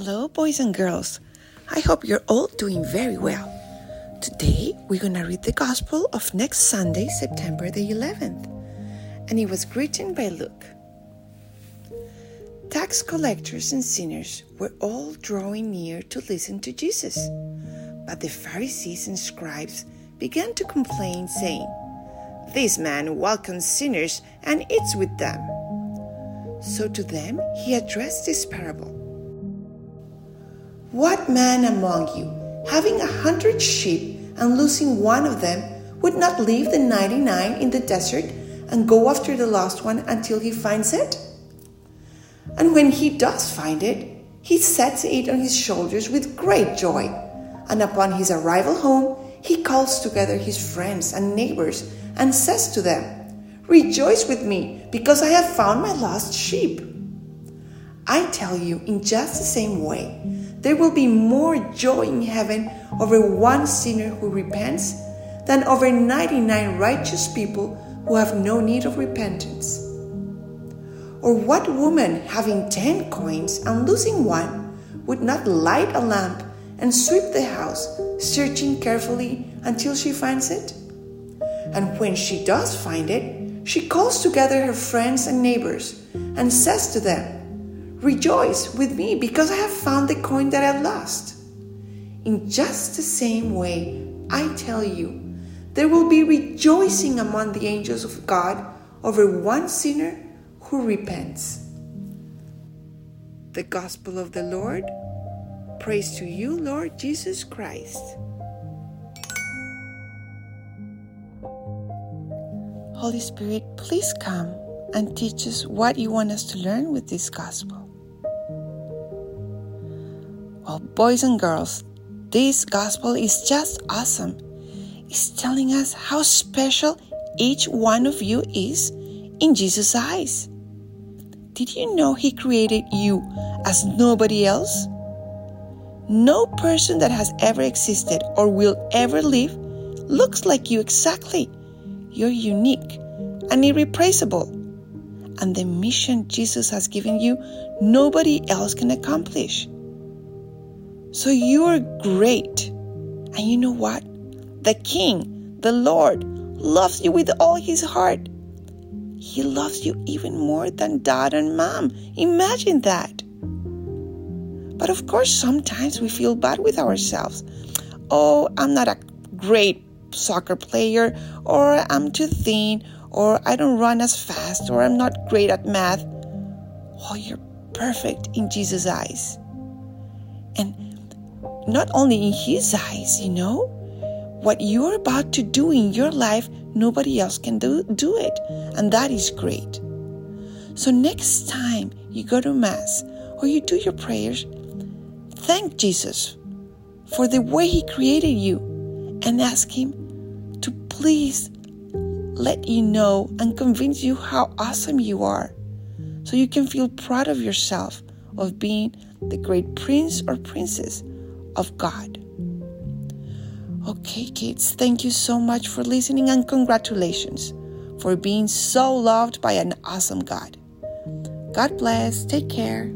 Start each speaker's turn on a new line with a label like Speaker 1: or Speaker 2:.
Speaker 1: Hello, boys and girls. I hope you're all doing very well. Today, we're going to read the Gospel of next Sunday, September the 11th, and it was written by Luke. Tax collectors and sinners were all drawing near to listen to Jesus, but the Pharisees and scribes began to complain, saying, This man welcomes sinners and eats with them. So to them he addressed this parable. What man among you, having a hundred sheep and losing one of them, would not leave the ninety nine in the desert and go after the lost one until he finds it? And when he does find it, he sets it on his shoulders with great joy. And upon his arrival home, he calls together his friends and neighbors and says to them, Rejoice with me, because I have found my lost sheep. I tell you, in just the same way, there will be more joy in heaven over one sinner who repents than over 99 righteous people who have no need of repentance. Or what woman having 10 coins and losing one would not light a lamp and sweep the house, searching carefully until she finds it? And when she does find it, she calls together her friends and neighbors and says to them, Rejoice with me because I have found the coin that I lost. In just the same way, I tell you, there will be rejoicing among the angels of God over one sinner who repents. The Gospel of the Lord. Praise to you, Lord Jesus Christ. Holy Spirit, please come and teach us what you want us to learn with this Gospel. Well, boys and girls, this gospel is just awesome. It's telling us how special each one of you is in Jesus' eyes. Did you know He created you as nobody else? No person that has ever existed or will ever live looks like you exactly. You're unique and irreplaceable. And the mission Jesus has given you, nobody else can accomplish. So you are great. And you know what? The King, the Lord, loves you with all his heart. He loves you even more than dad and mom. Imagine that. But of course, sometimes we feel bad with ourselves. Oh, I'm not a great soccer player, or I'm too thin, or I don't run as fast, or I'm not great at math. Oh, you're perfect in Jesus' eyes. And not only in His eyes, you know. What you're about to do in your life, nobody else can do, do it. And that is great. So, next time you go to Mass or you do your prayers, thank Jesus for the way He created you and ask Him to please let you know and convince you how awesome you are so you can feel proud of yourself of being the great prince or princess of God. Okay, kids, thank you so much for listening and congratulations for being so loved by an awesome God. God bless. Take care.